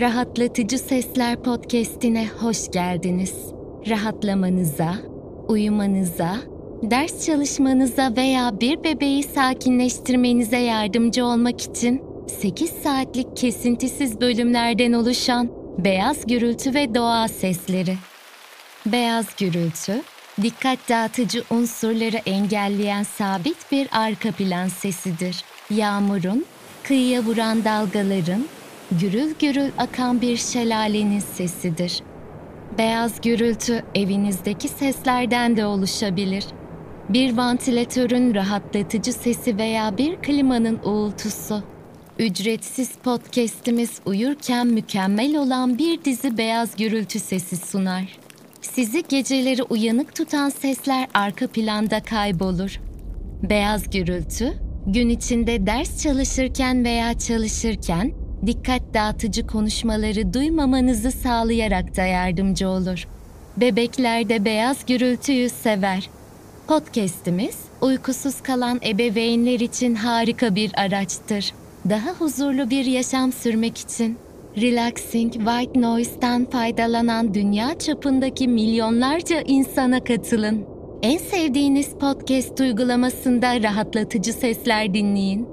Rahatlatıcı Sesler Podcast'ine hoş geldiniz. Rahatlamanıza, uyumanıza, ders çalışmanıza veya bir bebeği sakinleştirmenize yardımcı olmak için 8 saatlik kesintisiz bölümlerden oluşan beyaz gürültü ve doğa sesleri. Beyaz gürültü, dikkat dağıtıcı unsurları engelleyen sabit bir arka plan sesidir. Yağmurun, kıyıya vuran dalgaların, gürül gürül akan bir şelalenin sesidir. Beyaz gürültü evinizdeki seslerden de oluşabilir. Bir vantilatörün rahatlatıcı sesi veya bir klimanın uğultusu. Ücretsiz podcast'imiz uyurken mükemmel olan bir dizi beyaz gürültü sesi sunar. Sizi geceleri uyanık tutan sesler arka planda kaybolur. Beyaz gürültü, gün içinde ders çalışırken veya çalışırken dikkat dağıtıcı konuşmaları duymamanızı sağlayarak da yardımcı olur. Bebekler de beyaz gürültüyü sever. Podcast'imiz uykusuz kalan ebeveynler için harika bir araçtır. Daha huzurlu bir yaşam sürmek için Relaxing White Noise'dan faydalanan dünya çapındaki milyonlarca insana katılın. En sevdiğiniz podcast uygulamasında rahatlatıcı sesler dinleyin.